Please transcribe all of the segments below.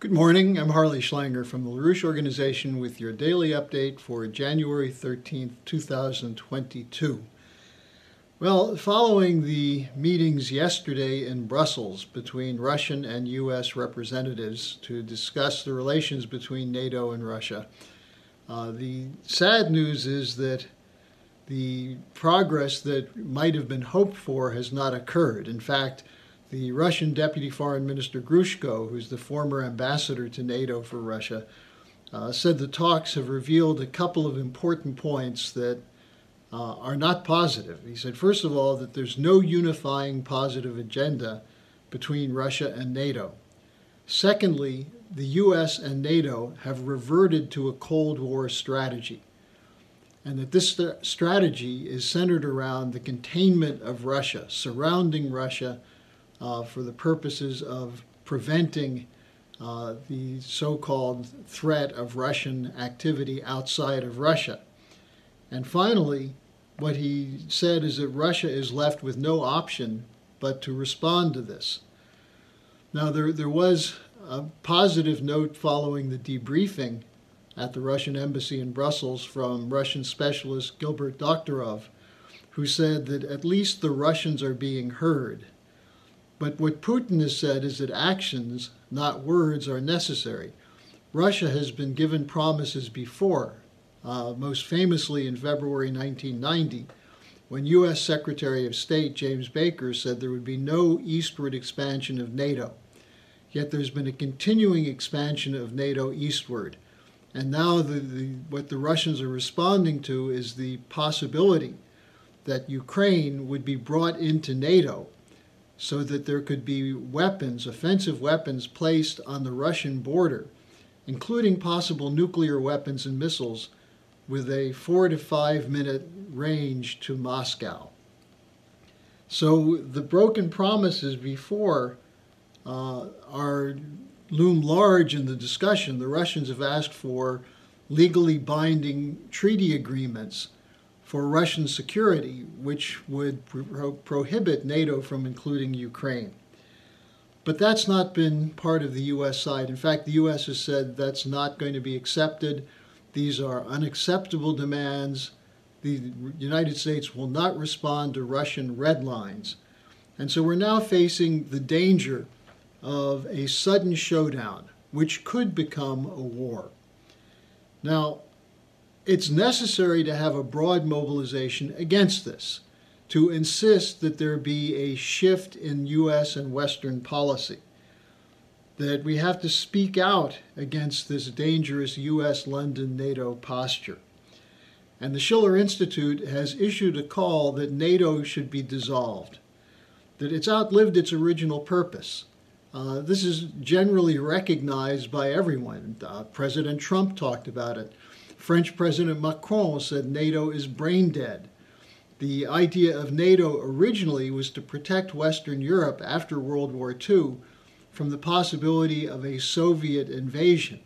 Good morning. I'm Harley Schlanger from the LaRouche Organization with your daily update for January 13th, 2022. Well, following the meetings yesterday in Brussels between Russian and U.S. representatives to discuss the relations between NATO and Russia, uh, the sad news is that the progress that might have been hoped for has not occurred. In fact, the Russian Deputy Foreign Minister Grushko, who's the former ambassador to NATO for Russia, uh, said the talks have revealed a couple of important points that uh, are not positive. He said, first of all, that there's no unifying positive agenda between Russia and NATO. Secondly, the US and NATO have reverted to a Cold War strategy, and that this st- strategy is centered around the containment of Russia, surrounding Russia uh, for the purposes of preventing uh, the so called threat of Russian activity outside of Russia. And finally, what he said is that Russia is left with no option but to respond to this. Now, there, there was a positive note following the debriefing at the Russian embassy in Brussels from Russian specialist Gilbert Doctorow, who said that at least the Russians are being heard but what Putin has said is that actions, not words, are necessary. Russia has been given promises before, uh, most famously in February 1990, when U.S. Secretary of State James Baker said there would be no eastward expansion of NATO. Yet there's been a continuing expansion of NATO eastward. And now the, the, what the Russians are responding to is the possibility that Ukraine would be brought into NATO so that there could be weapons, offensive weapons, placed on the Russian border, including possible nuclear weapons and missiles with a four to five minute range to Moscow. So the broken promises before uh, are loom large in the discussion. The Russians have asked for legally binding treaty agreements for Russian security, which would pro- prohibit NATO from including Ukraine. But that's not been part of the U.S. side. In fact, the U.S. has said that's not going to be accepted. These are unacceptable demands. The United States will not respond to Russian red lines. And so we're now facing the danger of a sudden showdown, which could become a war. Now, it's necessary to have a broad mobilization against this, to insist that there be a shift in U.S. and Western policy, that we have to speak out against this dangerous U.S. London NATO posture. And the Schiller Institute has issued a call that NATO should be dissolved, that it's outlived its original purpose. Uh, this is generally recognized by everyone. Uh, President Trump talked about it. French President Macron said NATO is brain dead. The idea of NATO originally was to protect Western Europe after World War II from the possibility of a Soviet invasion.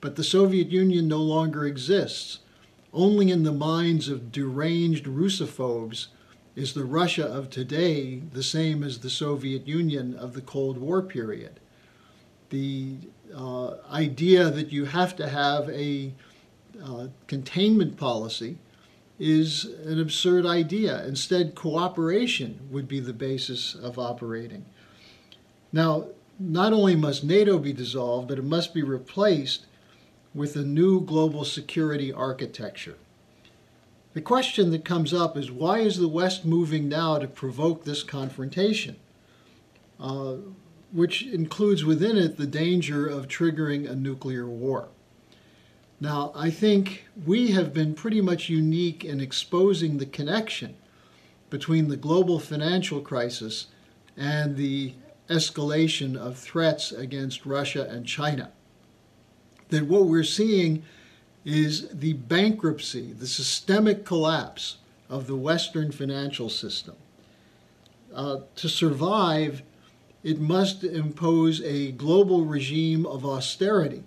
But the Soviet Union no longer exists. Only in the minds of deranged Russophobes is the Russia of today the same as the Soviet Union of the Cold War period. The uh, idea that you have to have a uh, containment policy is an absurd idea. Instead, cooperation would be the basis of operating. Now, not only must NATO be dissolved, but it must be replaced with a new global security architecture. The question that comes up is why is the West moving now to provoke this confrontation? Uh, which includes within it the danger of triggering a nuclear war. Now, I think we have been pretty much unique in exposing the connection between the global financial crisis and the escalation of threats against Russia and China. That what we're seeing is the bankruptcy, the systemic collapse of the Western financial system. Uh, to survive, it must impose a global regime of austerity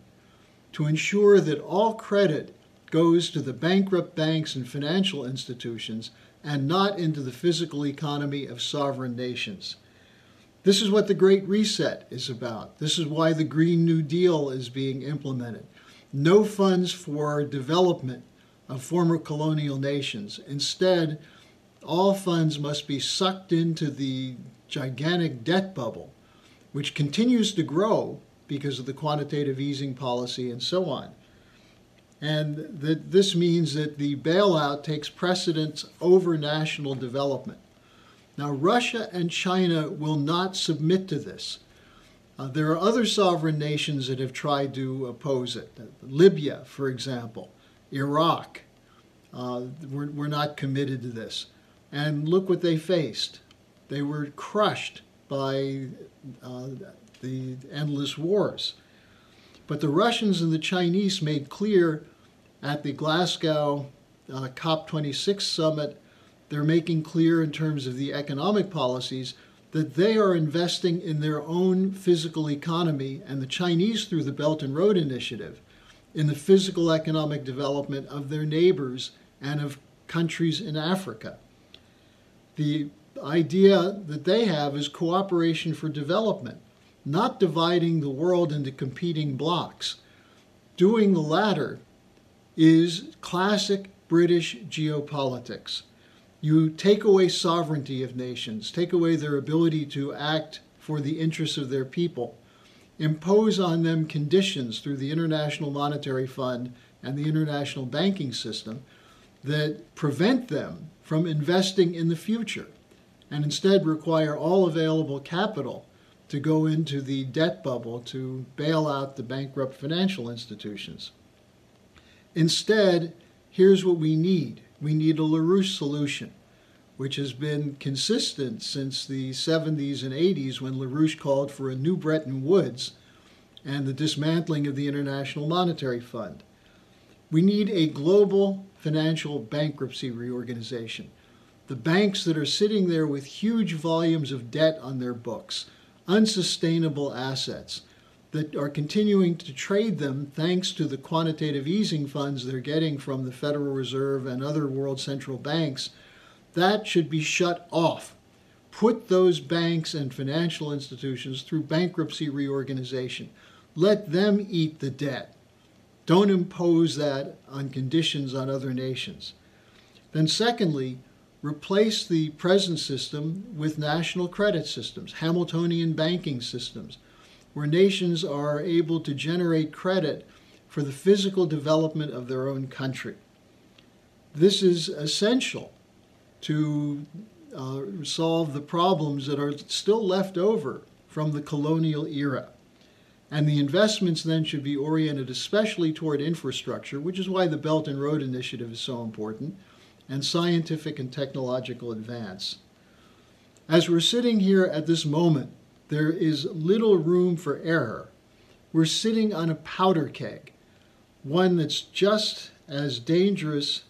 to ensure that all credit goes to the bankrupt banks and financial institutions and not into the physical economy of sovereign nations. This is what the Great Reset is about. This is why the Green New Deal is being implemented. No funds for development of former colonial nations. Instead, all funds must be sucked into the gigantic debt bubble, which continues to grow because of the quantitative easing policy and so on. And that this means that the bailout takes precedence over national development. Now, Russia and China will not submit to this. Uh, there are other sovereign nations that have tried to oppose it. Libya, for example, Iraq, uh, were, were not committed to this. And look what they faced. They were crushed by uh, the endless wars. But the Russians and the Chinese made clear at the Glasgow uh, COP26 summit, they're making clear in terms of the economic policies that they are investing in their own physical economy, and the Chinese, through the Belt and Road Initiative, in the physical economic development of their neighbors and of countries in Africa. The idea that they have is cooperation for development not dividing the world into competing blocs. Doing the latter is classic British geopolitics. You take away sovereignty of nations, take away their ability to act for the interests of their people, impose on them conditions through the International Monetary Fund and the international banking system that prevent them from investing in the future and instead require all available capital to go into the debt bubble to bail out the bankrupt financial institutions. Instead, here's what we need we need a LaRouche solution, which has been consistent since the 70s and 80s when LaRouche called for a new Bretton Woods and the dismantling of the International Monetary Fund. We need a global financial bankruptcy reorganization. The banks that are sitting there with huge volumes of debt on their books unsustainable assets that are continuing to trade them thanks to the quantitative easing funds they're getting from the Federal Reserve and other world central banks, that should be shut off. Put those banks and financial institutions through bankruptcy reorganization. Let them eat the debt. Don't impose that on conditions on other nations. Then, secondly, replace the present system with national credit systems, Hamiltonian banking systems, where nations are able to generate credit for the physical development of their own country. This is essential to uh, solve the problems that are still left over from the colonial era. And the investments then should be oriented especially toward infrastructure, which is why the Belt and Road Initiative is so important and scientific and technological advance. As we're sitting here at this moment, there is little room for error. We're sitting on a powder keg, one that's just as dangerous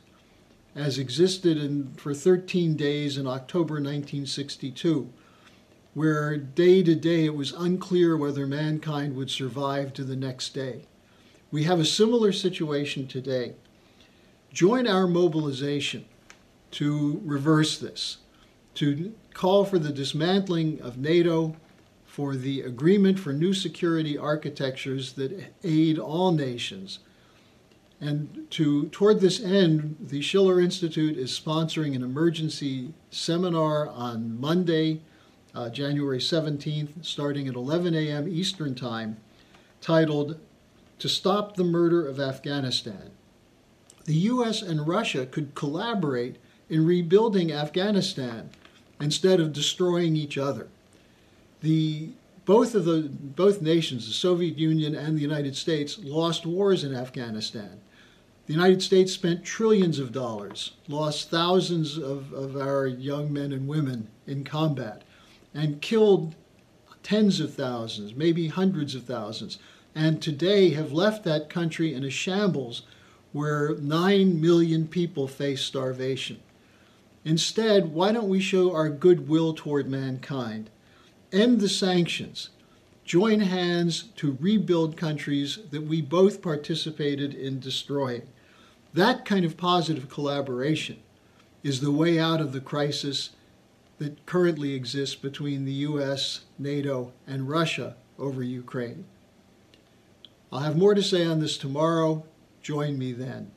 as existed in, for 13 days in October 1962, where day to day it was unclear whether mankind would survive to the next day. We have a similar situation today. Join our mobilization to reverse this, to call for the dismantling of NATO, for the agreement for new security architectures that aid all nations. And to, toward this end, the Schiller Institute is sponsoring an emergency seminar on Monday, uh, January 17th, starting at 11 a.m. Eastern Time, titled To Stop the Murder of Afghanistan the US and Russia could collaborate in rebuilding Afghanistan instead of destroying each other. The, both of the both nations, the Soviet Union and the United States, lost wars in Afghanistan. The United States spent trillions of dollars, lost thousands of, of our young men and women in combat, and killed tens of thousands, maybe hundreds of thousands, and today have left that country in a shambles where 9 million people face starvation. Instead, why don't we show our goodwill toward mankind? End the sanctions. Join hands to rebuild countries that we both participated in destroying. That kind of positive collaboration is the way out of the crisis that currently exists between the US, NATO, and Russia over Ukraine. I'll have more to say on this tomorrow. Join me then.